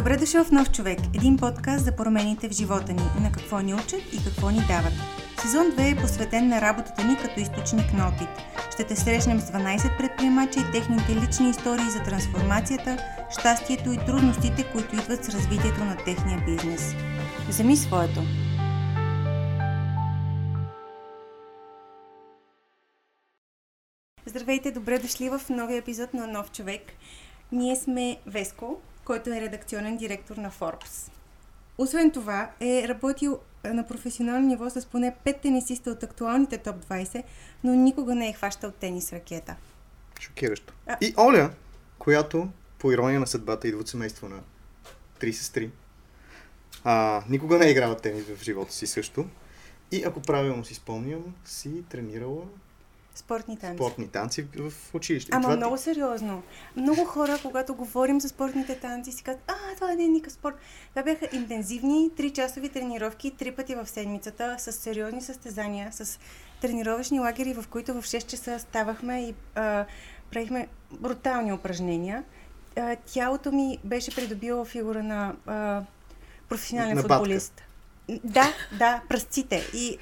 Добре дошъл в Нов човек, един подкаст за промените в живота ни, на какво ни учат и какво ни дават. Сезон 2 е посветен на работата ни като източник на опит. Ще те срещнем с 12 предприемача и техните лични истории за трансформацията, щастието и трудностите, които идват с развитието на техния бизнес. Вземи своето! Здравейте, добре дошли в новия епизод на Нов човек. Ние сме Веско, който е редакционен директор на Forbes. Освен това, е работил на професионално ниво с поне 5 тенисиста от актуалните топ 20, но никога не е хващал тенис ракета. Шокиращо. А... И Оля, която по ирония на съдбата идва от семейство на три сестри. А, никога не е играла тенис в живота си също. И ако правилно си спомням, си тренирала Спортни танци. Спортни танци в училище. Ама това... много сериозно. Много хора, когато говорим за спортните танци, си казват, а, това не е никакъв спорт. Това бяха интензивни, 3-часови тренировки, три пъти в седмицата, с сериозни състезания, с тренировъчни лагери, в които в 6 часа ставахме и а, правихме брутални упражнения. А, тялото ми беше придобило фигура на а, професионален на футболист. Да, да, пръстците. И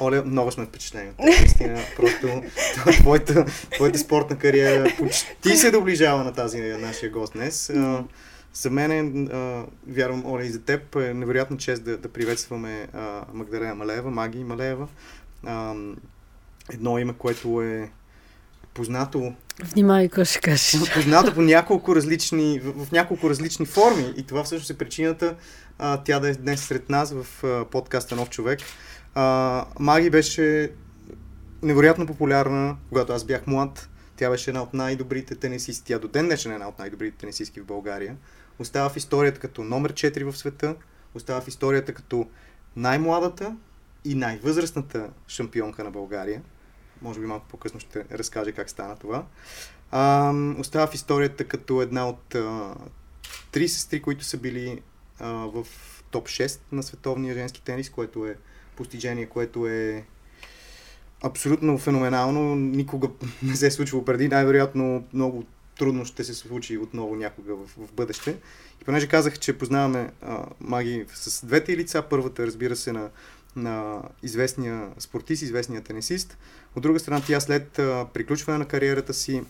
Оля, много сме впечатлени. Наистина, просто твоята, твоята спортна кариера почти се доближава на тази нашия гост днес. За мен е, вярвам, Оля, и за теб е невероятно чест да, да приветстваме Магдалена Малеева, Маги Малеева. Едно име, което е познато... Внимай, какво ще кажеш. Познато по няколко различни, в, в няколко различни форми. И това всъщност е причината а, тя да е днес сред нас в а, подкаста Нов човек. А, Маги беше невероятно популярна, когато аз бях млад. Тя беше една от най-добрите тенисисти. Тя до ден днешен е една от най-добрите тенисистки в България. Остава в историята като номер 4 в света. Остава в историята като най-младата и най-възрастната шампионка на България. Може би малко по-късно ще разкаже как стана това. А, остава в историята като една от а, три сестри, които са били а, в топ 6 на световния женски тенис, което е постижение, което е абсолютно феноменално. Никога не се е случвало преди. Най-вероятно много трудно ще се случи отново някога в, в бъдеще. И понеже казах, че познаваме а, маги с двете лица, първата разбира се на, на известния спортист, известния тенисист. От друга страна, тя след а, приключване на кариерата си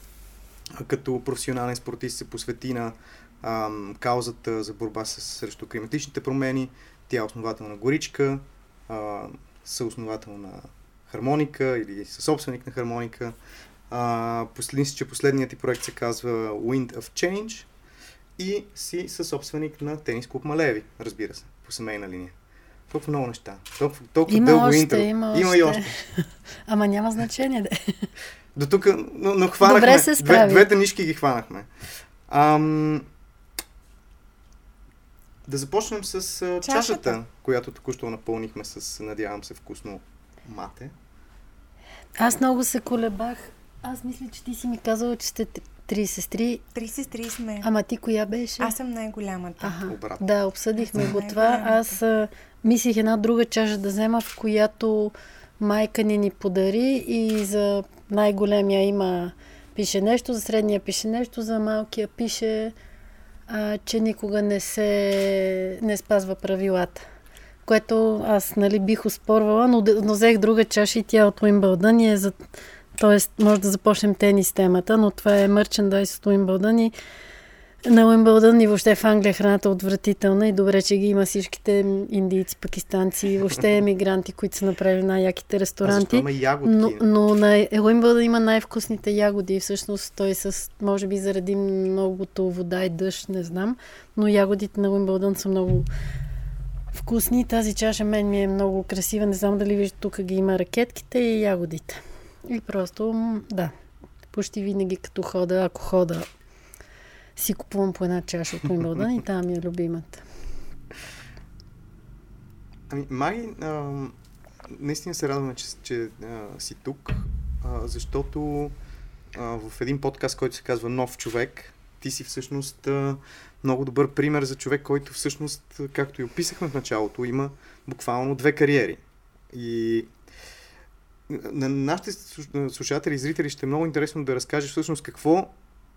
а, като професионален спортист се посвети на а, каузата за борба с, срещу климатичните промени. Тя е основател на Горичка, съосновател на хармоника или съсобственик на хармоника. А, последни си, че последният ти проект се казва Wind of Change и си съсобственик на тенис клуб Малеви, разбира се, по семейна линия. Толкова много неща. Толкова, толкова има дълго още, интро. Има, има още. и още. Ама няма значение. Да. До тук, но, но хванахме. Добре се Две, двете нишки ги хванахме. Ам, да започнем с чашата, чашата която току-що напълнихме с, надявам се, вкусно мате. Аз много се колебах. Аз мисля, че ти си ми казала, че сте три сестри. Три сестри сме. Ама ти коя беше? Аз съм най-голямата. Ага. Да, обсъдихме го това. Аз а, мислих една друга чаша да взема, в която майка ни ни подари и за най-големия има пише нещо, за средния пише нещо, за малкия пише а, че никога не се не спазва правилата. Което аз нали, бих успорвала, но, но взех друга чаша и тя от Уимбълдън е за... Тоест, може да започнем тенис темата, но това е мърчендайз от Уимбълдън и на Уимбълдън и въобще в Англия храната е отвратителна и добре, че ги има всичките индийци, пакистанци и въобще емигранти, които са направили най-яките ресторанти. има ягодки? Но, но на Уимбълдън има най-вкусните ягоди. Всъщност той с, може би заради многото вода и дъжд, не знам, но ягодите на Уимбълдън са много вкусни. Тази чаша мен ми е много красива. Не знам дали виждате, тук ги има ракетките и ягодите. И просто, да, почти винаги като хода, ако хода си купувам по една чаша от Уимбълдън и там ми е любимата. Ами, Маги, а, наистина се радваме, че, че а, си тук, а, защото а, в един подкаст, който се казва Нов човек, ти си всъщност а, много добър пример за човек, който всъщност, както и описахме в началото, има буквално две кариери. И на нашите слушатели и зрители ще е много интересно да разкажеш всъщност какво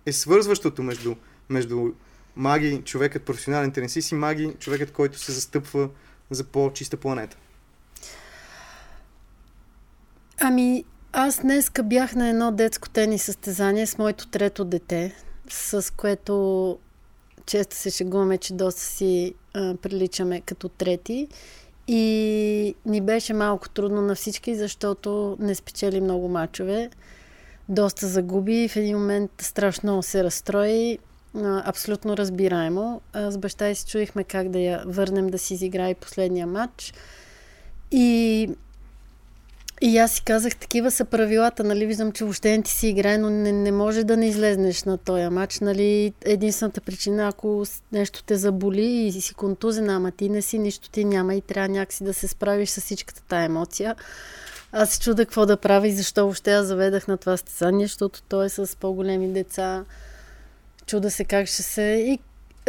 е свързващото между, между Маги, човекът професионален тенисист и Маги, човекът, който се застъпва за по-чиста планета? Ами, аз днеска бях на едно детско тенис състезание с моето трето дете, с което често се шегуваме, че доста си а, приличаме като трети. И ни беше малко трудно на всички, защото не спечели много мачове. Доста загуби. В един момент страшно се разстрои. Абсолютно разбираемо. С баща си чуихме как да я върнем да си изиграе последния матч. И и аз си казах, такива са правилата, нали, виждам, че въобще не ти си играе, но не, не може да не излезнеш на този матч, нали, единствената причина, ако нещо те заболи и си контузена, ама ти не си, нищо ти няма и трябва някакси да се справиш с всичката тая емоция. Аз се чуда какво да правя и защо въобще аз заведах на това стезание, защото той е с по-големи деца. Чуда се как ще се... И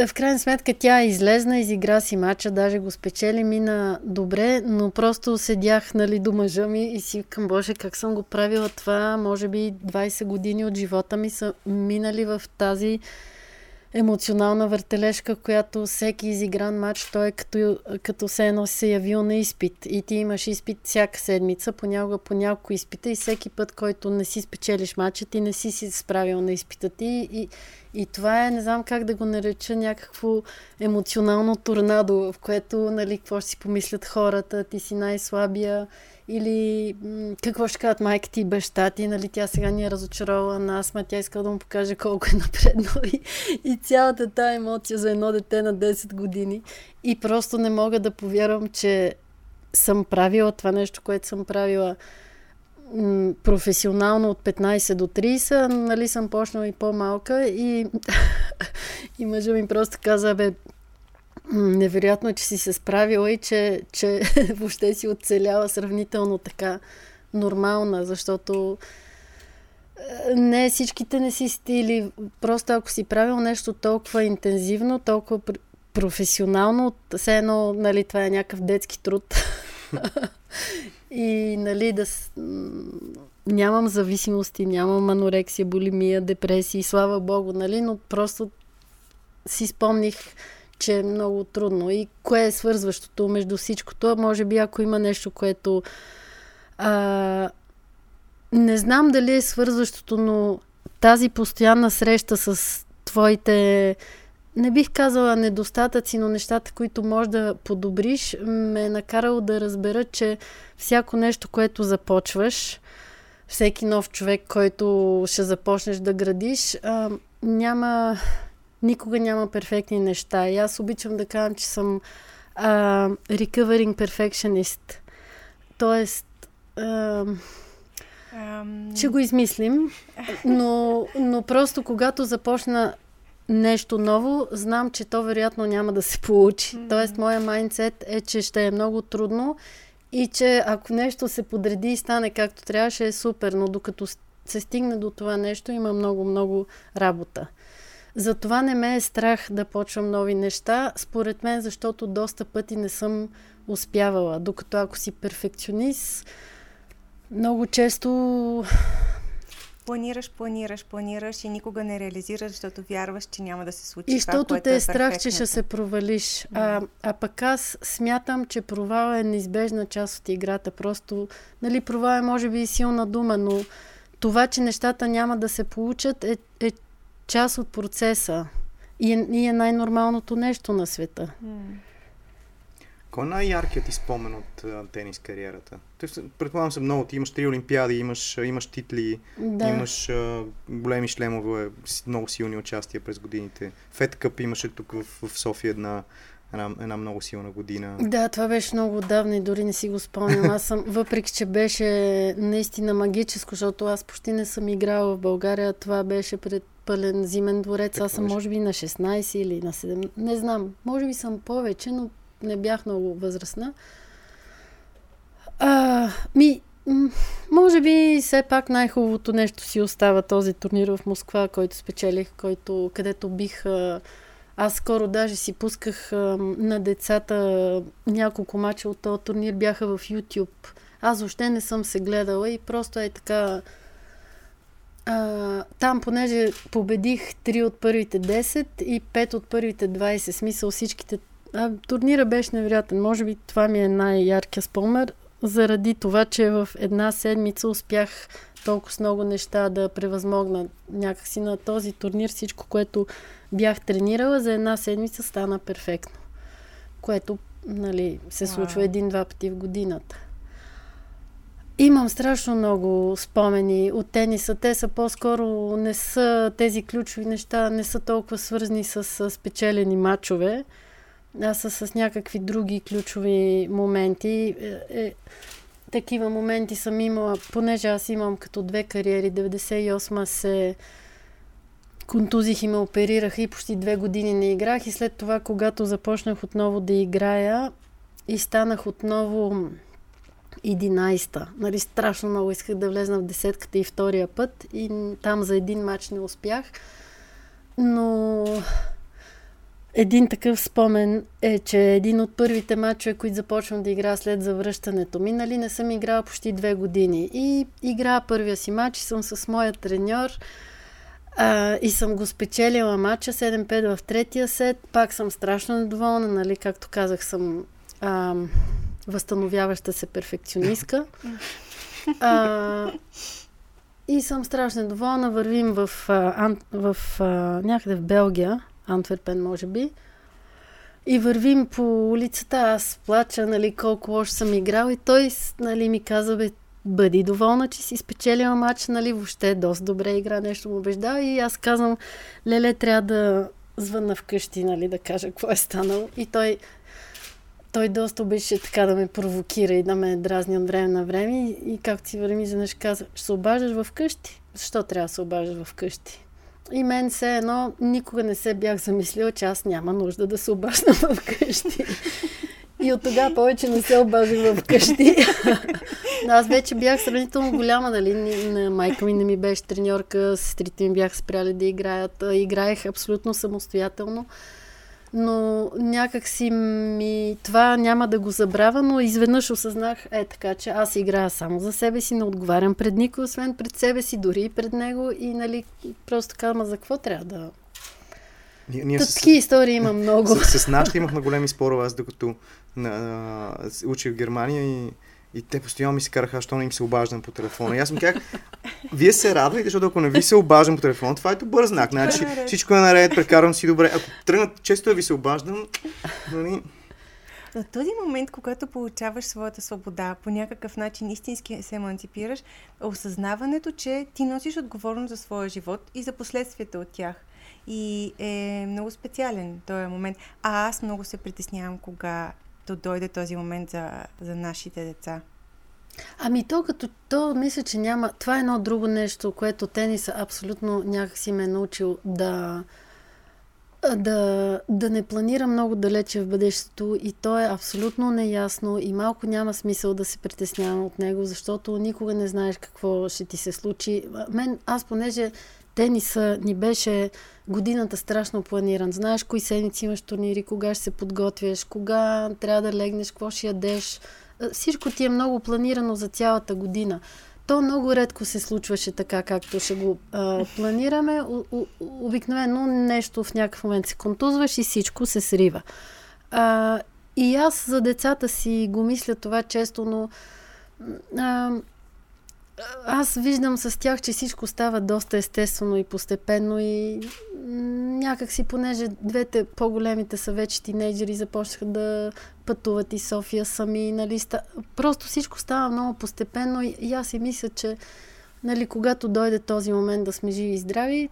в крайна сметка тя излезна, изигра си мача, даже го спечели, мина добре, но просто седях нали, до мъжа ми и си към Боже, как съм го правила това, може би 20 години от живота ми са минали в тази емоционална въртележка, която всеки изигран матч, той е като, като се едно се явил на изпит. И ти имаш изпит всяка седмица, понякога по няколко изпита и всеки път, който не си спечелиш матча, ти не си си справил на изпита ти и, и това е, не знам как да го нареча, някакво емоционално торнадо, в което, нали, какво ще си помислят хората, ти си най-слабия или какво ще кажат майка ти и баща ти, нали, тя сега ни е разочаровала нас, ма тя иска да му покаже колко е напредно и, и цялата тази емоция за едно дете на 10 години. И просто не мога да повярвам, че съм правила това нещо, което съм правила професионално от 15 до 30, нали съм почнала и по-малка и, и мъжа ми просто каза, бе, невероятно, че си се справила и че, че въобще си оцеляла сравнително така нормална, защото е, не всичките не си стили. Просто ако си правил нещо толкова интензивно, толкова професионално, все едно, нали, това е някакъв детски труд. и, нали, да... Нямам зависимости, нямам анорексия, булимия, депресия, слава богу, нали, но просто си спомних че е много трудно. И кое е свързващото между всичкото? Може би ако има нещо, което... А, не знам дали е свързващото, но тази постоянна среща с твоите не бих казала недостатъци, но нещата, които можеш да подобриш, ме е накарало да разбера, че всяко нещо, което започваш, всеки нов човек, който ще започнеш да градиш, а, няма никога няма перфектни неща. И аз обичам да казвам, че съм а, recovering perfectionist. Тоест, а, Um... Ще го измислим, но, но просто когато започна нещо ново, знам, че то вероятно няма да се получи. Mm-hmm. Тоест, моя майндсет е, че ще е много трудно и че ако нещо се подреди и стане както трябва, ще е супер, но докато се стигне до това нещо, има много-много работа. Затова не ме е страх да почвам нови неща, според мен, защото доста пъти не съм успявала. Докато ако си перфекционист, много често планираш, планираш, планираш и никога не реализираш, защото вярваш, че няма да се случи. И защото те е, е страх, че ще се провалиш. А, а пък аз смятам, че провал е неизбежна част от играта. Просто, нали, провал е може би и силна дума, но това, че нещата няма да се получат е, е част от процеса и е, и е най-нормалното нещо на света. Кой е най-яркият ти спомен от а, тенис кариерата? Предполагам се много. Ти имаш три олимпиади, имаш, имаш титли, да. имаш а, големи шлемове, много силни участия през годините. Фед Къп имаше тук в, в София една, една, една много силна година. Да, това беше много отдавна и дори не си го спомням. Аз съм, въпреки че беше наистина магическо, защото аз почти не съм играла в България, това беше пред пълен зимен дворец. Аз съм може би на 16 или на 7. Не знам. Може би съм повече, но не бях много възрастна. А, ми, може би все пак най-хубавото нещо си остава този турнир в Москва, който спечелих, който, където бих... Аз скоро даже си пусках на децата няколко мача от този турнир, бяха в YouTube. Аз въобще не съм се гледала и просто е така а, там, понеже победих 3 от първите 10 и 5 от първите 20, смисъл всичките. А, турнира беше невероятен. Може би това ми е най-яркия спомер, заради това, че в една седмица успях толкова с много неща да превъзмогна някакси на този турнир. Всичко, което бях тренирала за една седмица стана перфектно. Което нали, се случва един-два пъти в годината. Имам страшно много спомени от тениса. Те са по-скоро не са тези ключови неща, не са толкова свързани с, с спечелени матчове, а са с някакви други ключови моменти. Е, е, такива моменти съм имала, понеже аз имам като две кариери. 98 се контузих и ме оперирах и почти две години не играх и след това, когато започнах отново да играя и станах отново 11-та. Нали, страшно много исках да влезна в десетката и втория път и там за един матч не успях. Но един такъв спомен е, че един от първите матчове, които започвам да игра след завръщането ми, нали, не съм играла почти две години. И игра първия си матч съм с моя треньор а, и съм го спечелила матча 7-5 в третия сет. Пак съм страшно недоволна, нали, както казах, съм а, възстановяваща се перфекционистка. А, и съм страшно недоволна. Вървим в, а, в а, някъде в Белгия, Антверпен може би. И вървим по улицата, аз плача, нали, колко лошо съм играл и той, нали, ми каза, бе, бъди доволна, че си спечелила матч, нали, въобще доста добре игра, нещо му убеждава и аз казвам, леле, трябва да звънна вкъщи, нали, да кажа какво е станало. И той, той доста обича така да ме провокира и да ме дразни от време на време. И, и както си върви, изведнъж каза, ще се обаждаш вкъщи? Защо трябва да се обаждаш вкъщи? И мен все едно никога не се бях замислила, че аз няма нужда да се обаждам вкъщи. И от тогава повече не се обаждах вкъщи. аз вече бях сравнително голяма, нали? Майка ми не ми беше треньорка, сестрите ми бяха спряли да играят. Играех абсолютно самостоятелно но някак си ми това няма да го забравя, но изведнъж осъзнах, е така, че аз играя само за себе си, не отговарям пред никой, освен пред себе си, дори и пред него и нали, просто така, ма за какво трябва да... Ние, ние с... Истории има много. С, с нашите имахме големи спорове, аз докато на, на, учих в Германия и и те постоянно ми се караха, що не им се обаждам по телефона. И аз ми казах, вие се радвайте, защото ако не ви се обаждам по телефона, това е добър знак. Значи всичко е наред, прекарвам си добре. Ако тръгнат често да ви се обаждам, нали... В този момент, когато получаваш своята свобода, по някакъв начин истински се емансипираш, осъзнаването, че ти носиш отговорност за своя живот и за последствията от тях. И е много специален този момент. А аз много се притеснявам, кога да дойде този момент за, за нашите деца? Ами то като то мисля, че няма. Това е едно друго нещо, което тениса абсолютно някакси ме е научил да, да, да не планира много далече в бъдещето и то е абсолютно неясно и малко няма смисъл да се притеснявам от него, защото никога не знаеш какво ще ти се случи. Мен, аз понеже тениса ни беше годината страшно планиран. Знаеш кои седмици имаш турнири, кога ще се подготвяш, кога трябва да легнеш, какво ще ядеш. Всичко ти е много планирано за цялата година. То много редко се случваше така, както ще го а, планираме. обикновено нещо в някакъв момент се контузваш и всичко се срива. А, и аз за децата си го мисля това често, но а, аз виждам с тях, че всичко става доста естествено и постепенно и някак си, понеже двете по-големите са вече тинейджери, започнаха да пътуват и София сами, нали, ста... просто всичко става много постепенно и, и аз си мисля, че нали, когато дойде този момент да сме живи и здрави,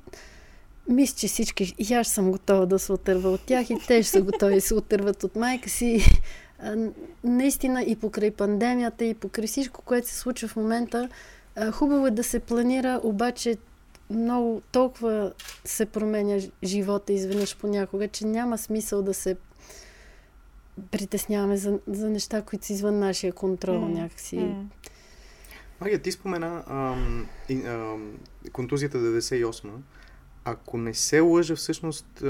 мисля, че всички, и аз съм готова да се отърва от тях и те ще са готови да се отърват от майка си. Наистина и покрай пандемията, и покрай всичко, което се случва в момента, Хубаво е да се планира, обаче много, толкова се променя живота изведнъж понякога, че няма смисъл да се притесняваме за, за неща, които са извън нашия контрол mm. някакси. Mm. Магия, ти спомена ам, и, ам, контузията 98 Ако не се лъжа, всъщност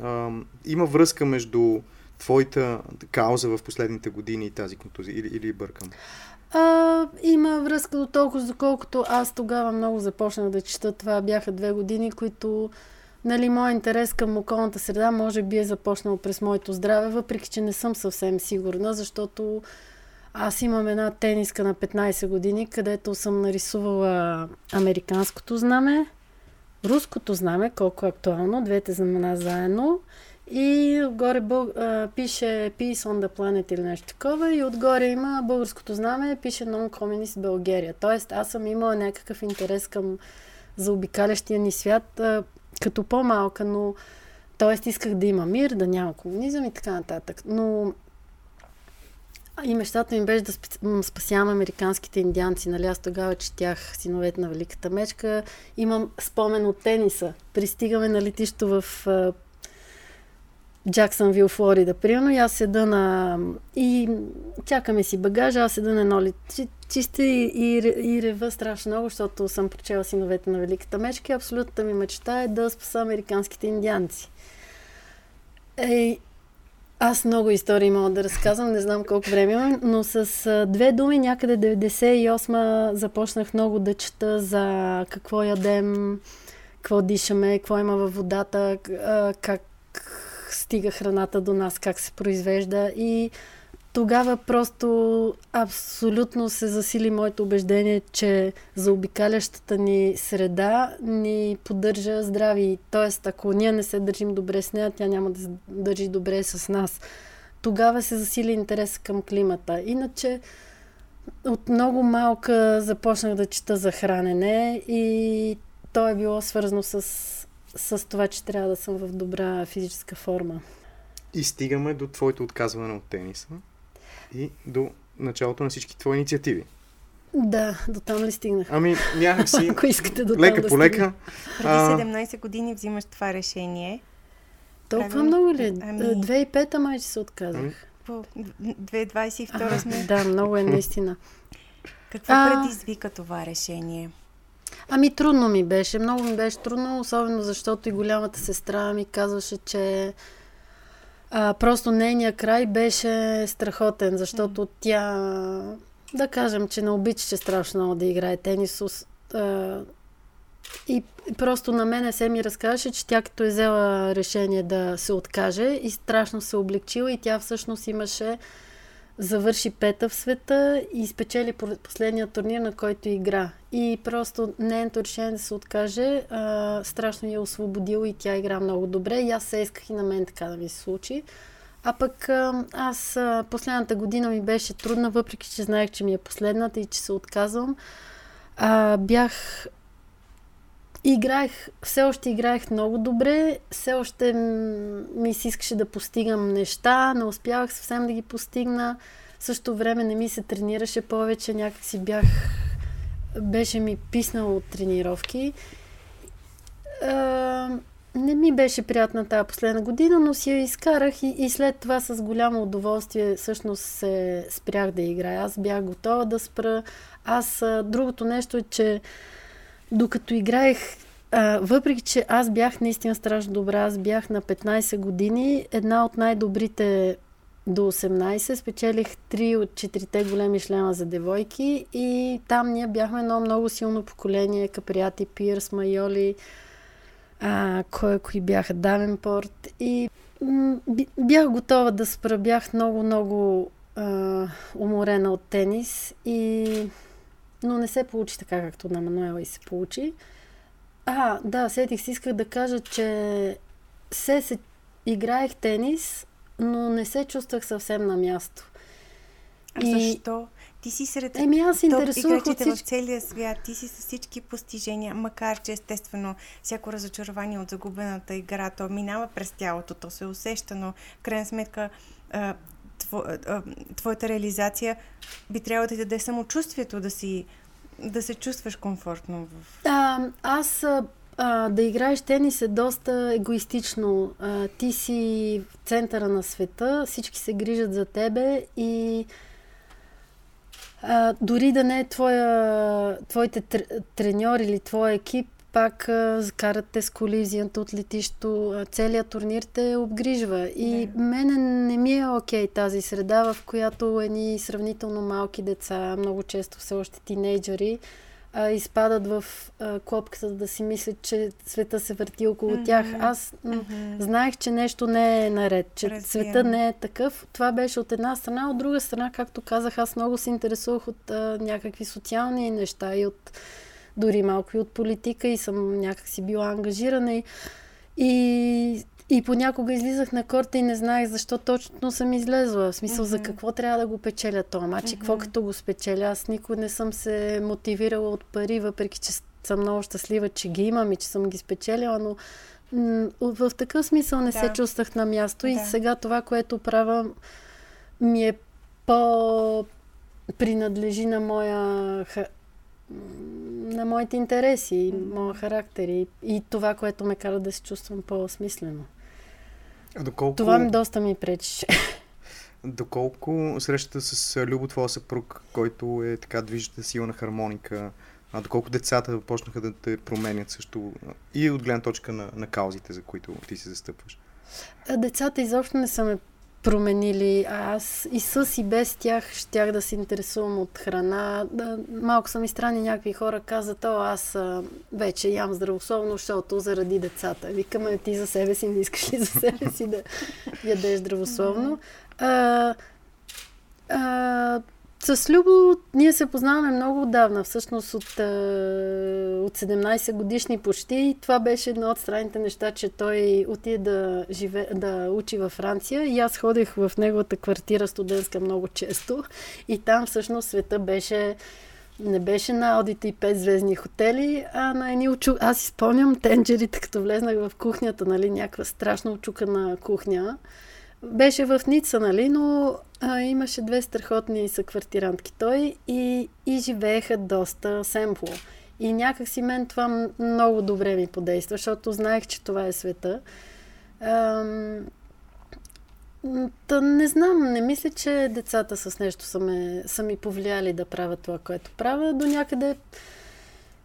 ам, има връзка между твоята кауза в последните години и тази контузия, или, или бъркам? А, има връзка до толкова, доколкото аз тогава много започнах да чета. Това бяха две години, които нали, моят интерес към околната среда може би е започнал през моето здраве, въпреки че не съм съвсем сигурна, защото аз имам една тениска на 15 години, където съм нарисувала американското знаме, руското знаме, колко е актуално, двете знамена заедно. И отгоре бъл... пише Peace on the Planet или нещо такова и отгоре има българското знаме, пише Non-Communist България. Тоест аз съм имала някакъв интерес към заобикалящия ни свят а, като по-малка, но т.е. исках да има мир, да няма комунизъм и така нататък. Но и мечтата ми беше да спасявам американските индианци. Нали, аз тогава четях синовете на Великата мечка. Имам спомен от тениса. Пристигаме на летището в Джаксънвил, Флорида, примерно, и аз седа на... И чакаме си багажа, аз седа на едно летище чисти и, и, и рева страшно много, защото съм прочела синовете на Великата мечка и абсолютната ми мечта е да спаса американските индианци. Ей, аз много истории мога да разказвам, не знам колко време имам, но с две думи някъде 98 започнах много да чета за какво ядем, какво дишаме, какво има във водата, а, стига храната до нас, как се произвежда и тогава просто абсолютно се засили моето убеждение, че заобикалящата ни среда ни поддържа здрави. Тоест, ако ние не се държим добре с нея, тя няма да се държи добре с нас. Тогава се засили интерес към климата. Иначе, от много малка започнах да чета за хранене и то е било свързано с, с това, че трябва да съм в добра физическа форма. И стигаме до твоето отказване от тениса и до началото на всички твои инициативи. Да, до там ли стигнах? Ами, някакси. Ако искате до лека там по лека. Преди 17 години взимаш това решение. Толкова Правилно? много ли? Ами- 2005-та май че се отказах. Ами, По 2022 сме. Да, много е наистина. Какво А. предизвика това решение? Ами трудно ми беше, много ми беше трудно, особено защото и голямата сестра ми казваше, че а, просто нейния край беше страхотен, защото тя, да кажем, че не обичаше страшно много да играе тенис. А, и просто на мене се ми разказваше, че тя като е взела решение да се откаже и страшно се облегчила и тя всъщност имаше завърши пета в света и спечели по- последния турнир, на който игра. И просто нейното решение да се откаже а, страшно я освободило и тя игра много добре. И аз се исках и на мен така да ми се случи. А пък аз последната година ми беше трудна, въпреки че знаех, че ми е последната и че се отказвам. А, бях Играех, все още играех много добре, все още ми се искаше да постигам неща, не успявах съвсем да ги постигна. В същото време не ми се тренираше повече, някакси бях, беше ми писнало от тренировки. А, не ми беше приятна тази последна година, но си я изкарах и, и след това с голямо удоволствие всъщност се спрях да играя. Аз бях готова да спра. Аз, другото нещо е, че докато играех, а, въпреки че аз бях наистина страшно добра, аз бях на 15 години, една от най-добрите до 18, спечелих 3 от 4 големи шлема за девойки и там ние бяхме едно много силно поколение, Каприяти, Пирс, Майоли, а, кой, кои бяха Давенпорт и бях готова да спра, бях много, много уморена от тенис и но не се получи така, както на Мануела и се получи. А, да, сетих си, исках да кажа, че се, се играех тенис, но не се чувствах съвсем на място. А И- защо? Ти си сред Еми аз се интересувах от играчите в всички. целия свят. Ти си с всички постижения, макар че естествено всяко разочарование от загубената игра, то минава през тялото, то се усеща, но в крайна сметка твоята реализация би трябвало да ти даде самочувствието да си да се чувстваш комфортно. А, аз а, да играеш тенис е доста егоистично. А, ти си в центъра на света, всички се грижат за тебе и а, дори да не е твоя, твоите тр, треньор или твоя екип, пак карат те с колизията от летището, целият турнир те обгрижва. И да. мене не ми е окей okay, тази среда, в която едни сравнително малки деца, много често все още тинейджери, а, изпадат в а, клопката да си мислят, че света се върти около mm-hmm. тях. Аз mm-hmm. знаех, че нещо не е наред, че Разбирам. света не е такъв. Това беше от една страна. От друга страна, както казах, аз много се интересувах от а, някакви социални неща и от дори малко и от политика и съм някакси била ангажирана и, и, и понякога излизах на корта и не знаех защо точно съм излезла. В смисъл, mm-hmm. за какво трябва да го печеля това матч mm-hmm. и какво като го спечеля. Аз никой не съм се мотивирала от пари, въпреки че съм много щастлива, че ги имам и че съм ги спечелила, но в такъв смисъл не да. се чувствах на място да. и сега това, което правя, ми е по принадлежи на моя на моите интереси, моя характер и, и това, което ме кара да се чувствам по-смислено. А доколко... Това ми доста ми пречеше. Доколко срещата с Любо, твоя съпруг, който е така движеща силна хармоника, а доколко децата почнаха да те променят също и от гледна точка на, на каузите, за които ти се застъпваш? Децата изобщо не са ме променили. А аз и с и без тях щях да се интересувам от храна. Да, малко са ми странни някакви хора казват, о, аз а, вече ям здравословно, защото заради децата. Викаме ти за себе си, не искаш ли за себе си да ядеш здравословно. А, а, с Любо ние се познаваме много отдавна, всъщност от, от 17 годишни почти. И това беше едно от странните неща, че той отиде да, живе, да учи във Франция и аз ходех в неговата квартира студентска много често. И там всъщност света беше не беше на аудите и 5 звездни хотели, а на едни очу... Аз си спомням тенджерите, като влезнах в кухнята, нали, някаква страшно очукана кухня. Беше в Ница, нали, но а, имаше две страхотни съквартирантки той и, и живееха доста семпло. И някак си мен това много добре ми подейства, защото знаех, че това е света. Ам, Та не знам, не мисля, че децата с нещо са, ме, са ми повлияли да правя това, което правя. До някъде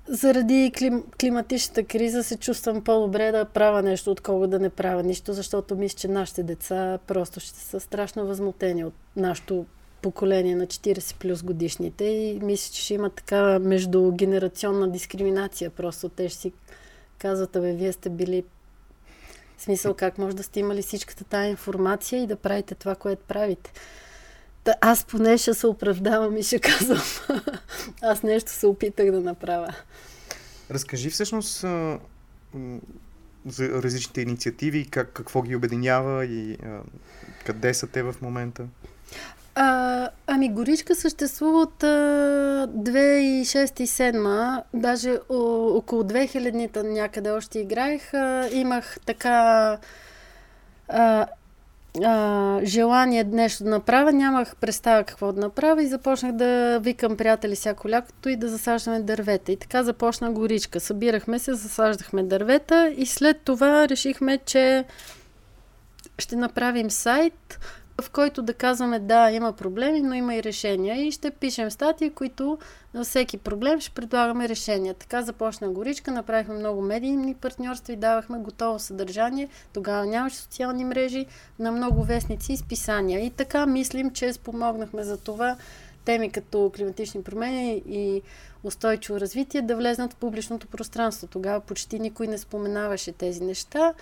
заради клим, климатичната криза се чувствам по-добре да правя нещо, отколкото да не правя нищо, защото мисля, че нашите деца просто ще са страшно възмутени от нашето поколение на 40 плюс годишните и мисля, че ще има така междугенерационна дискриминация. Просто те ще си казват, абе, вие сте били смисъл как може да сте имали всичката тази информация и да правите това, което правите. Та, аз поне ще се оправдавам и ще казвам. аз нещо се опитах да направя. Разкажи всъщност а, за различните инициативи, как, какво ги обединява и а, къде са те в момента? А, ами Горичка съществува от а, 2006 и 2007. Даже о, около 2000-та някъде още играех. А, имах така а, а, желание нещо да направя, нямах представа какво да направя и започнах да викам приятели всяко лятото и да засаждаме дървета. И така започна горичка. Събирахме се, засаждахме дървета и след това решихме, че ще направим сайт, в който да казваме да, има проблеми, но има и решения и ще пишем статии, които на всеки проблем ще предлагаме решения. Така започна Горичка, направихме много медийни партньорства и давахме готово съдържание. Тогава нямаше социални мрежи на много вестници и списания. И така мислим, че спомогнахме за това теми като климатични промени и устойчиво развитие да влезнат в публичното пространство. Тогава почти никой не споменаваше тези неща.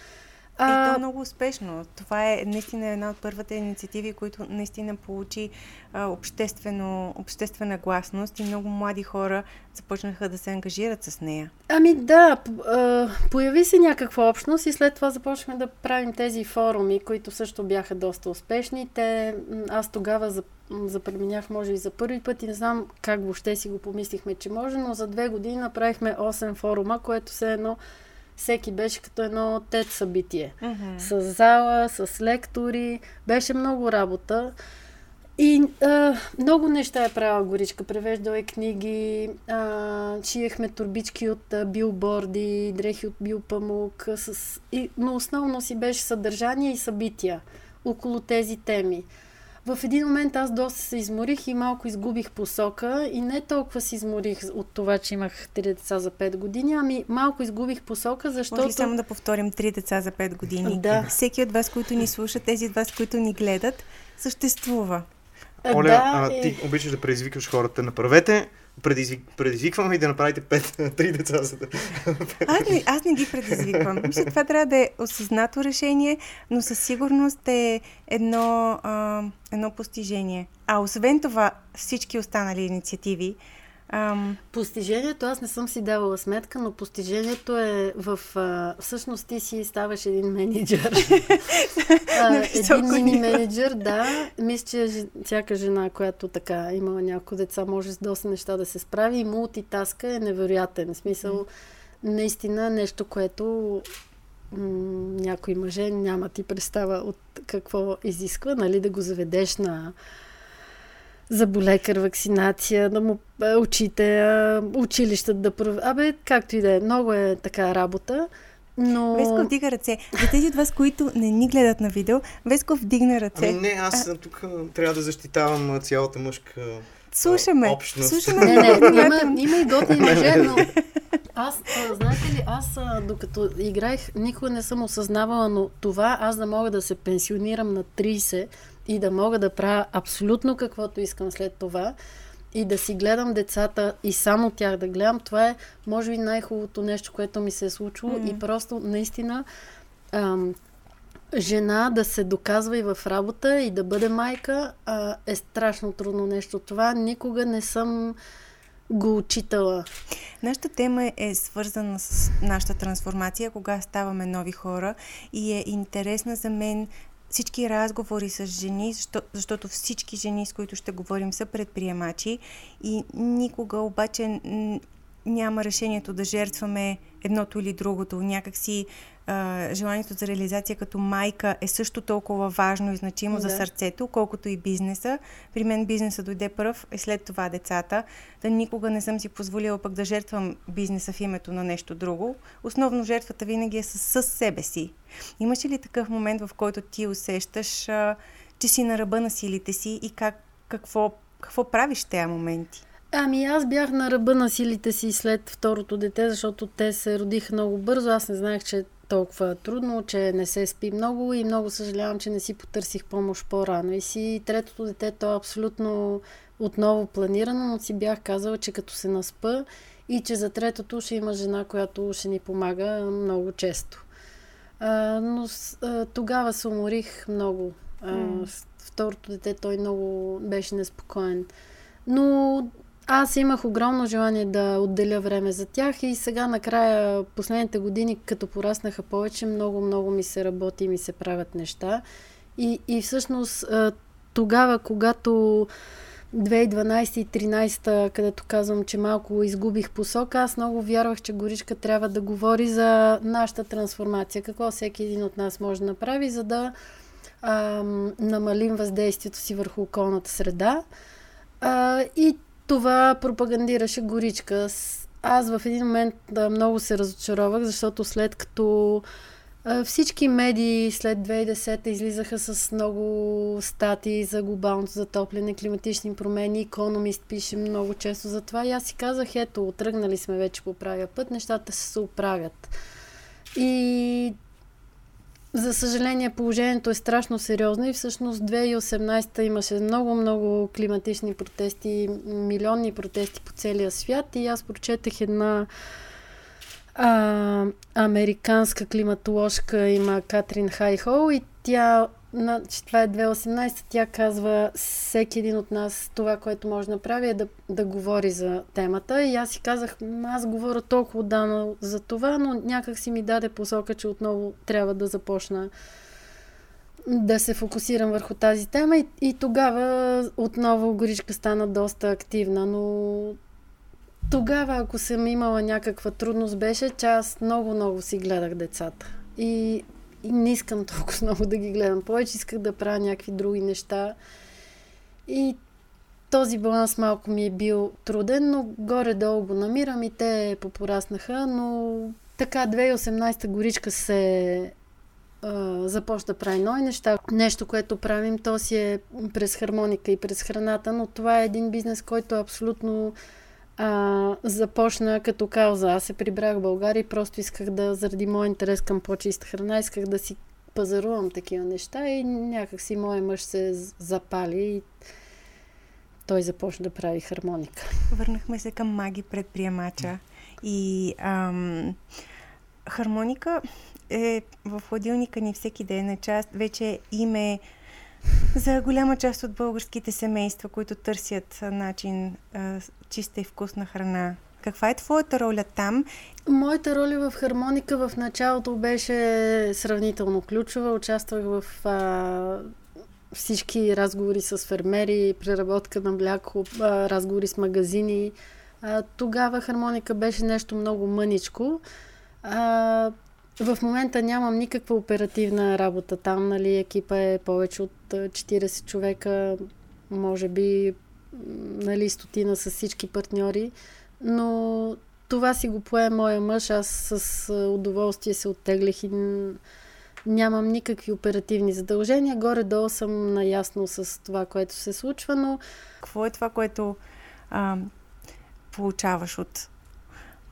А... И то е много успешно. Това е наистина една от първите инициативи, които наистина получи а, обществено, обществена гласност и много млади хора започнаха да се ангажират с нея. Ами да, появи се някаква общност и след това започнахме да правим тези форуми, които също бяха доста успешни. Те, аз тогава запременях, може и за първи път и не знам как въобще си го помислихме, че може, но за две години направихме 8 форума, което се едно всеки беше като едно тет събитие. Mm-hmm. С зала, с лектори. Беше много работа. И а, много неща е правила Горичка. Превеждала е книги, а, чиехме турбички от а, билборди, дрехи от билпамук. С, и, но основно си беше съдържание и събития около тези теми. В един момент аз доста се изморих и малко изгубих посока и не толкова се изморих от това, че имах три деца за 5 години, ами малко изгубих посока, защото... Може ли само да повторим три деца за 5 години? Да. Всеки от вас, които ни слушат, тези от вас, които ни гледат, съществува. Оля, да, а, е- ти обичаш да предизвикаш хората. Направете, предизвик, предизвиквам ви да направите пет, три деца, за да... Аз не, аз не ги предизвиквам. Мисля, това трябва да е осъзнато решение, но със сигурност е едно, а, едно постижение. А освен това, всички останали инициативи, ам, Постижението, аз не съм си давала сметка, но постижението е в... А, всъщност ти си ставаш един менеджер. а, един мини менеджер, да. Мисля, че всяка жена, която така имала няколко деца, може с доста неща да се справи и мултитаска е невероятен. В смисъл, наистина нещо, което някои мъже няма ти представа от какво изисква, нали, да го заведеш на заболекар, вакцинация, да му очите, а, училищата да пров... Абе, както и да е, много е така работа, но... Веско вдига ръце. За тези от вас, които не ни гледат на видео, Веско вдигна ръце. Ами не, аз тук а, трябва да защитавам цялата мъжка... Слушаме. общност. Слушаме. Не, не, има, има и готини мъже, но аз, а, знаете ли, аз а, докато играех, никога не съм осъзнавала, но това аз да мога да се пенсионирам на 30 и да мога да правя абсолютно каквото искам след това и да си гледам децата и само тях да гледам, това е, може би, най-хубавото нещо, което ми се е случило Мгм. и просто наистина ам, жена да се доказва и в работа и да бъде майка а, е страшно трудно нещо. Това никога не съм го учитала. Нашата тема е свързана с нашата трансформация, кога ставаме нови хора и е интересна за мен всички разговори с жени, защо, защото всички жени, с които ще говорим, са предприемачи и никога обаче няма решението да жертваме едното или другото. Някакси а, желанието за реализация като майка е също толкова важно и значимо за Да. сърцето, колкото и бизнеса. При мен бизнеса дойде пръв, и след това децата. Да никога не съм си позволила пък да жертвам бизнеса в името на нещо друго. Основно жертвата винаги е с, с себе си. Имаш ли такъв момент, в който ти усещаш, а, че си на ръба на силите си и как, какво, какво правиш в тези моменти? Ами аз бях на ръба на силите си след второто дете, защото те се родиха много бързо. Аз не знаех, че е толкова трудно, че не се спи много и много съжалявам, че не си потърсих помощ по-рано. И си третото дете, то е абсолютно отново планирано, но си бях казала, че като се наспа и че за третото ще има жена, която ще ни помага много често. А, но а, тогава се уморих много. А, с Второто дете той много беше неспокоен. Но аз имах огромно желание да отделя време за тях и сега накрая, последните години, като пораснаха повече, много, много ми се работи и ми се правят неща. И, и всъщност а, тогава, когато 2012 и 2013, където казвам, че малко изгубих посока, аз много вярвах, че Горичка трябва да говори за нашата трансформация. Какво всеки един от нас може да направи, за да ам, намалим въздействието си върху околната среда. А, и това пропагандираше Горичка. Аз в един момент да, много се разочаровах, защото след като всички медии след 2010 излизаха с много статии за глобалното затопляне, климатични промени, Economist пише много често за това и аз си казах, ето, тръгнали сме вече по правия път, нещата се оправят. И за съжаление, положението е страшно сериозно и всъщност 2018 имаше много-много климатични протести, милионни протести по целия свят и аз прочетах една а, американска климатоложка, има Катрин Хайхол и тя, на, че това е 2018, тя казва всеки един от нас това, което може да направи е да, да говори за темата и аз си казах, «М, аз говоря толкова отдавна за това, но някак си ми даде посока, че отново трябва да започна да се фокусирам върху тази тема и, и тогава отново горичка стана доста активна, но тогава, ако съм имала някаква трудност, беше, че аз много-много си гледах децата. И, и не искам толкова много да ги гледам. Повече исках да правя някакви други неща. И този баланс малко ми е бил труден, но горе-долу го намирам и те попораснаха, но така 2018 горичка се а, започна да прави нови неща. Нещо, което правим, то си е през хармоника и през храната, но това е един бизнес, който е абсолютно а, започна като кауза. Аз се прибрах в България и просто исках да, заради моя интерес към по-чиста храна, исках да си пазарувам такива неща и някак си моят мъж се запали и той започна да прави хармоника. Върнахме се към маги предприемача и ам, хармоника е в хладилника ни всеки ден е част, вече име за голяма част от българските семейства, които търсят начин а, чиста и вкусна храна. Каква е твоята роля там? Моята роля в хармоника в началото беше сравнително ключова. Участвах в а, всички разговори с фермери, преработка на мляко, а, разговори с магазини. А, тогава хармоника беше нещо много мъничко. А, в момента нямам никаква оперативна работа там, нали, екипа е повече от 40 човека, може би нали, стотина с всички партньори, но това си го пое моя мъж, аз с удоволствие се оттеглих и нямам никакви оперативни задължения. Горе-долу съм наясно с това, което се случва, но... Какво е това, което а, получаваш от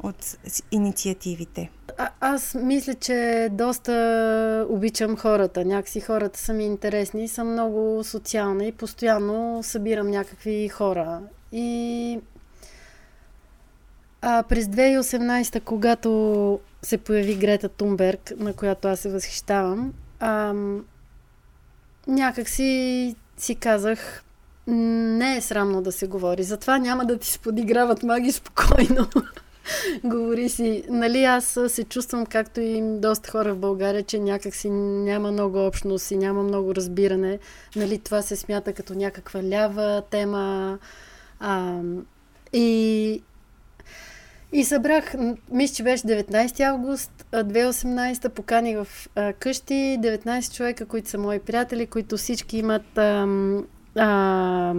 от инициативите? А, аз мисля, че доста обичам хората. Някакси хората са ми интересни, съм много социална и постоянно събирам някакви хора. И а, през 2018, когато се появи Грета Тунберг, на която аз се възхищавам, а, някак си, си казах, не е срамно да се говори. Затова няма да ти се подиграват маги спокойно. Говори си. Нали, аз се чувствам, както и доста хора в България, че някак си няма много общност и няма много разбиране. Нали, това се смята като някаква лява тема. А, и и събрах, мисля, че беше 19 август 2018, поканих в а, къщи 19 човека, които са мои приятели, които всички имат а, а,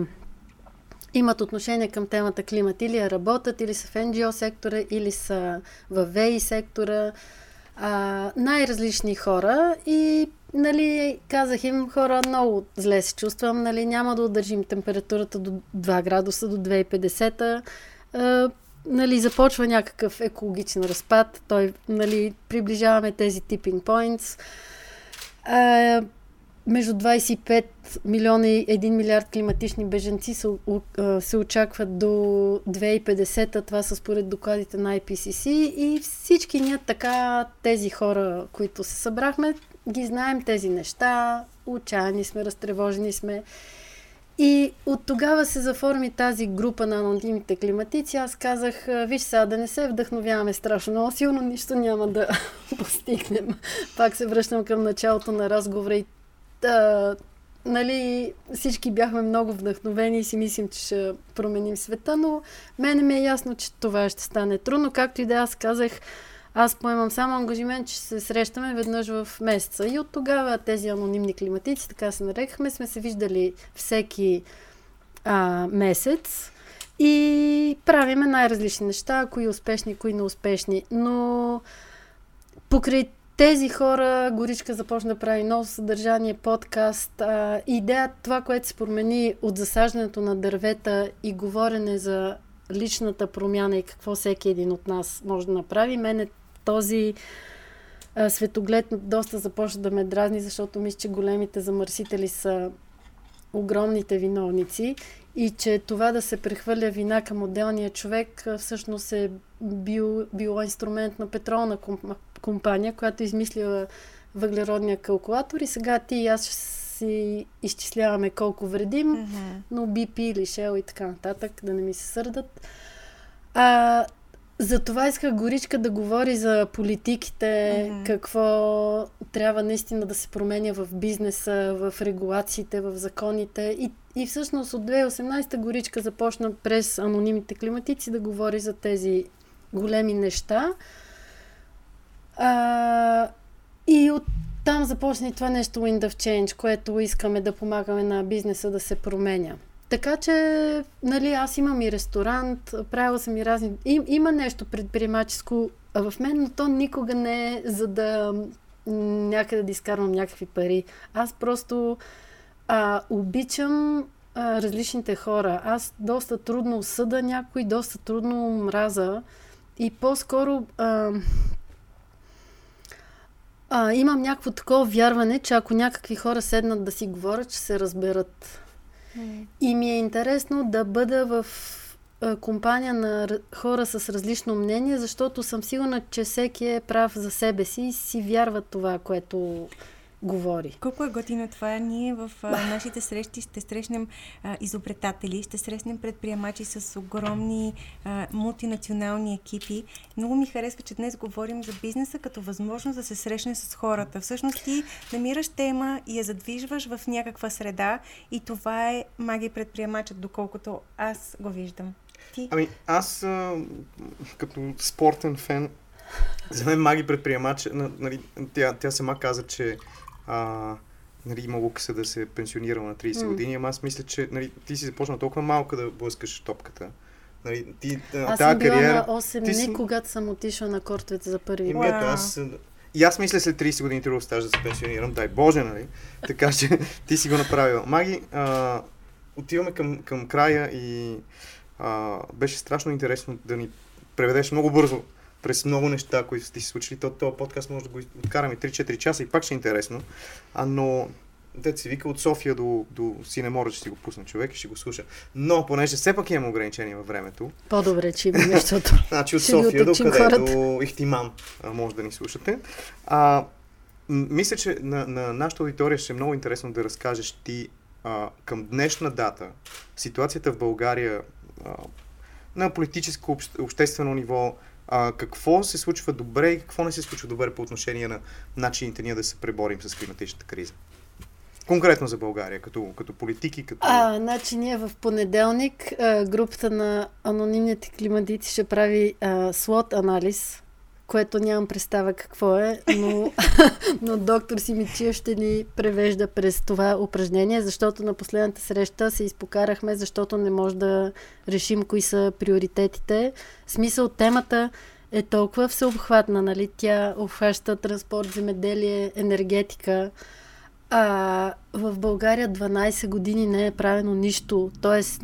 имат отношение към темата климат. Или работят, или са в NGO сектора, или са в ВЕИ сектора. А, най-различни хора и нали, казах им, хора, много зле се чувствам, нали, няма да удържим температурата до 2 градуса до 2050 а, нали, започва някакъв екологичен разпад, той, нали, приближаваме тези tipping points. А, между 25 милиона и 1 милиард климатични беженци се, се очакват до 2050-та. Това са според докладите на IPCC. И всички ние така, тези хора, които се събрахме, ги знаем тези неща, отчаяни сме, разтревожени сме. И от тогава се заформи тази група на анонимните климатици. Аз казах, виж сега, да не се вдъхновяваме страшно много, силно нищо няма да постигнем. Пак се връщам към началото на разговора и да, нали, всички бяхме много вдъхновени и си мислим, че ще променим света, но мене ми е ясно, че това ще стане трудно. Както и да аз казах, аз поемам само ангажимент, че се срещаме веднъж в месеца. И от тогава тези анонимни климатици, така се нарекахме, сме се виждали всеки а, месец и правиме най-различни неща, кои успешни, кои неуспешни. Но покрай тези хора, Горичка започна да прави ново съдържание, подкаст. А, идея, това, което се промени от засаждането на дървета и говорене за личната промяна и какво всеки един от нас може да направи, мене този а, светоглед доста започна да ме дразни, защото мисля, че големите замърсители са огромните виновници и че това да се прехвърля вина към отделния човек всъщност е бил, било инструмент на петролна компания, която измислила въглеродния калкулатор и сега ти и аз ще си изчисляваме колко вредим, mm-hmm. но BP или Shell и така нататък, да не ми се сърдат. А, за това исках Горичка да говори за политиките, mm-hmm. какво трябва наистина да се променя в бизнеса, в регулациите, в законите. И, и всъщност от 2018 Горичка започна през анонимните климатици да говори за тези големи неща. А, и от там започна и това нещо Wind of Change, което искаме да помагаме на бизнеса да се променя. Така че, нали, аз имам и ресторант, правила съм и разни... Им, има нещо предприемаческо в мен, но то никога не е за да някъде да изкарвам някакви пари. Аз просто а, обичам а, различните хора. Аз доста трудно съда някой, доста трудно мраза и по-скоро а, а, имам някакво такова вярване, че ако някакви хора седнат да си говорят, ще се разберат. Mm. И ми е интересно да бъда в компания на хора с различно мнение, защото съм сигурна, че всеки е прав за себе си и си вярва това, което говори. Колко е готино това. Ние в а, нашите срещи ще срещнем а, изобретатели, ще срещнем предприемачи с огромни а, мултинационални екипи. Много ми харесва, че днес говорим за бизнеса като възможност да се срещне с хората. Всъщност ти намираш тема и я задвижваш в някаква среда и това е магия предприемачът, доколкото аз го виждам. Ти? Ами аз а, като спортен фен за мен маги предприемач, нали, тя, тя сама каза, че а, нали, има лукса да се пенсионира на 30 mm. години, ама аз мисля, че нали, ти си започнал толкова малко да блъскаш топката. Нали, ти, аз съм била кариера, на 8 дни, си... когато съм отишла на кортовете за първи път. Ето, аз, и аз мисля след 30 години трудов стаж да се пенсионирам, дай Боже, нали? Така че ти си го направил. Маги, а, отиваме към, към края и а, беше страшно интересно да ни преведеш много бързо през много неща, които сте си случили. То, този подкаст може да го откараме 3-4 часа и пак ще е интересно. А, но дете си вика от София до, до Синемора, че си го пусна човек и ще го слуша. Но, понеже все пак имам ограничения във времето. По-добре, че има нещото. значи от София до къде? Хората. До Ихтиман може да ни слушате. А, мисля, че на, на нашата аудитория ще е много интересно да разкажеш ти а, към днешна дата ситуацията в България а, на политическо, обще, обществено ниво, а, какво се случва добре и какво не се случва добре по отношение на начините ние да се преборим с климатичната криза? Конкретно за България, като, като политики, като... А, значи ние в понеделник а, групата на анонимните климатици ще прави а, слот анализ, което нямам представа какво е, но, но доктор Симичия ще ни превежда през това упражнение, защото на последната среща се изпокарахме, защото не може да решим кои са приоритетите. Смисъл, темата е толкова всеобхватна, нали? Тя обхваща транспорт, земеделие, енергетика. А в България 12 години не е правено нищо. Тоест,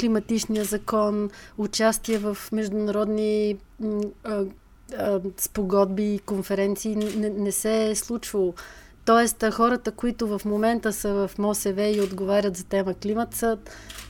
климатичния закон, участие в международни спогодби и конференции не, не се е случвало. Тоест, хората, които в момента са в МОСВ и отговарят за тема климат, са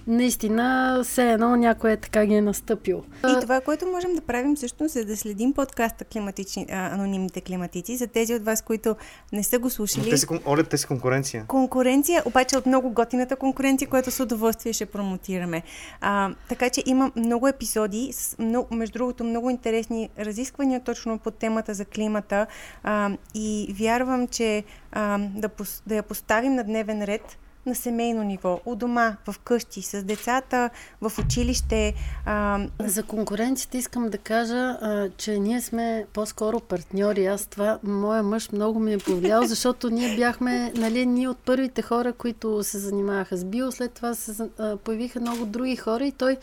наистина все едно някой е така ги е настъпил. И това, което можем да правим също, е да следим подкаста климатични, а, Анонимните климатици, за тези от вас, които не са го слушали. те си, Оля, те си конкуренция. Конкуренция, обаче от много готината конкуренция, която с удоволствие ще промотираме. А, така че има много епизоди, с много, между другото много интересни разисквания точно по темата за климата а, и вярвам, че а, да, да я поставим на дневен ред на семейно ниво, у дома, в къщи, с децата, в училище. А... За конкуренцията искам да кажа, а, че ние сме по-скоро партньори. Аз това, моя мъж много ми е повлиял, защото ние бяхме, нали, ние от първите хора, които се занимаваха с био, след това се а, появиха много други хора и той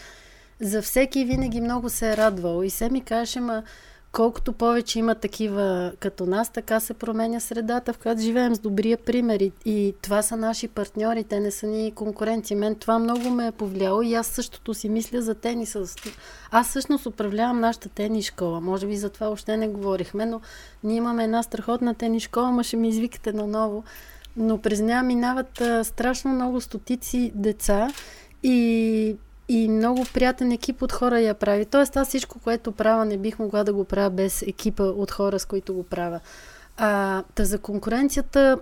за всеки винаги много се е радвал. И се ми каже, ма колкото повече има такива като нас, така се променя средата, в която живеем с добрия пример. И, и това са наши партньори, те не са ни конкуренти. Мен това много ме е повлияло и аз същото си мисля за тениса. Аз всъщност управлявам нашата тенис школа. Може би за това още не говорихме, но ние имаме една страхотна тенис школа, ма ще ми извикате наново. Но през нея минават а, страшно много стотици деца и и много приятен екип от хора я прави. Тоест аз всичко, което правя, не бих могла да го правя без екипа от хора, с които го правя. А, та за конкуренцията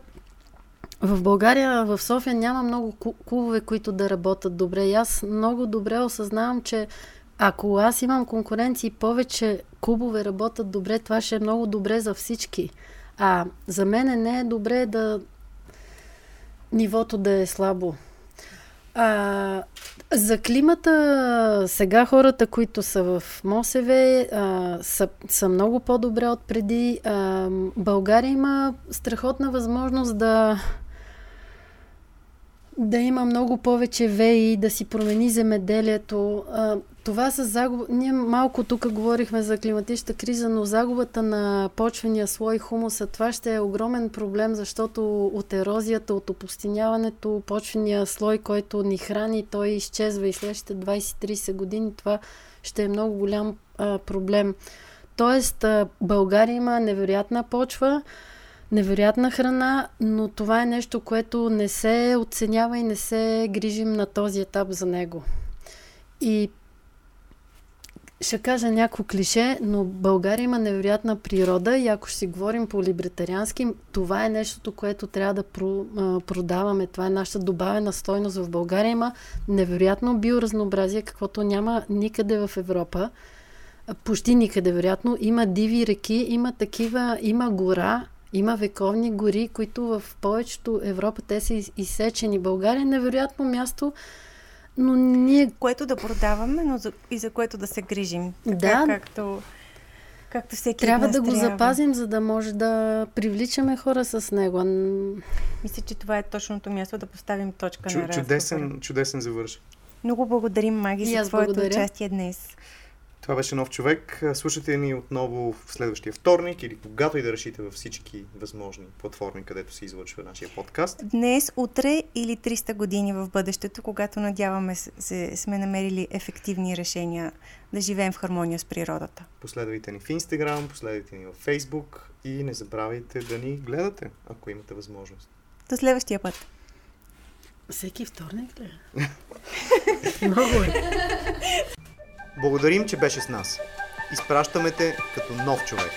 в България, в София няма много клубове, които да работят добре. И аз много добре осъзнавам, че ако аз имам конкуренции повече клубове работят добре, това ще е много добре за всички. А за мен не е добре да нивото да е слабо. А, за климата, сега хората, които са в МОСВ, а, са, са много по-добре от преди. България има страхотна възможност да да има много повече веи, да си промени земеделието. Това с загуба... Ние малко тук говорихме за климатичната криза, но загубата на почвения слой хумуса, това ще е огромен проблем, защото от ерозията, от опустиняването, почвения слой, който ни храни, той изчезва и следващите 20-30 години. Това ще е много голям а, проблем. Тоест, а, България има невероятна почва, невероятна храна, но това е нещо, което не се оценява и не се грижим на този етап за него. И ще кажа някакво клише, но България има невероятна природа и ако ще си говорим по либертариански, това е нещото, което трябва да продаваме. Това е нашата добавена стойност в България. Има невероятно биоразнообразие, каквото няма никъде в Европа. Почти никъде, вероятно. Има диви реки, има такива, има гора, има вековни гори, които в повечето Европа те са изсечени. България е невероятно място, но ние... Което да продаваме, но за, и за което да се грижим. Така, Да. Както, както всеки Трябва да го трябва. запазим, за да може да привличаме хора с него. Мисля, че това е точното място да поставим точка Чу, на разговора. чудесен, чудесен завърш. Много благодарим, Маги, И за твоето благодаря. участие днес. Това беше нов човек. Слушайте ни отново в следващия вторник или когато и да решите във всички възможни платформи, където се излъчва нашия подкаст. Днес, утре или 300 години в бъдещето, когато надяваме се, се, сме намерили ефективни решения да живеем в хармония с природата. Последвайте ни в Instagram, последвайте ни в Facebook и не забравяйте да ни гледате, ако имате възможност. До следващия път! Всеки вторник ли? е? Много е. Благодарим, че беше с нас. Изпращаме те като нов човек.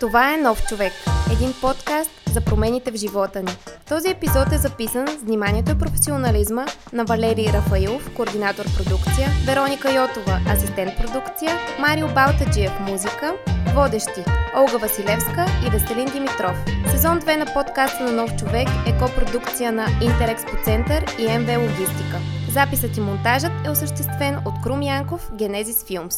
Това е Нов човек. Един подкаст за промените в живота ни. Този епизод е записан с вниманието и професионализма на Валерий Рафаилов, координатор продукция, Вероника Йотова, асистент продукция, Марио Балтаджиев, музика, водещи Олга Василевска и Веселин Димитров. Сезон 2 на подкаста на Нов човек е копродукция на Интерекспо Център и МВ Логистика. Записът и монтажът е осъществен от Крум Янков, Генезис Филмс.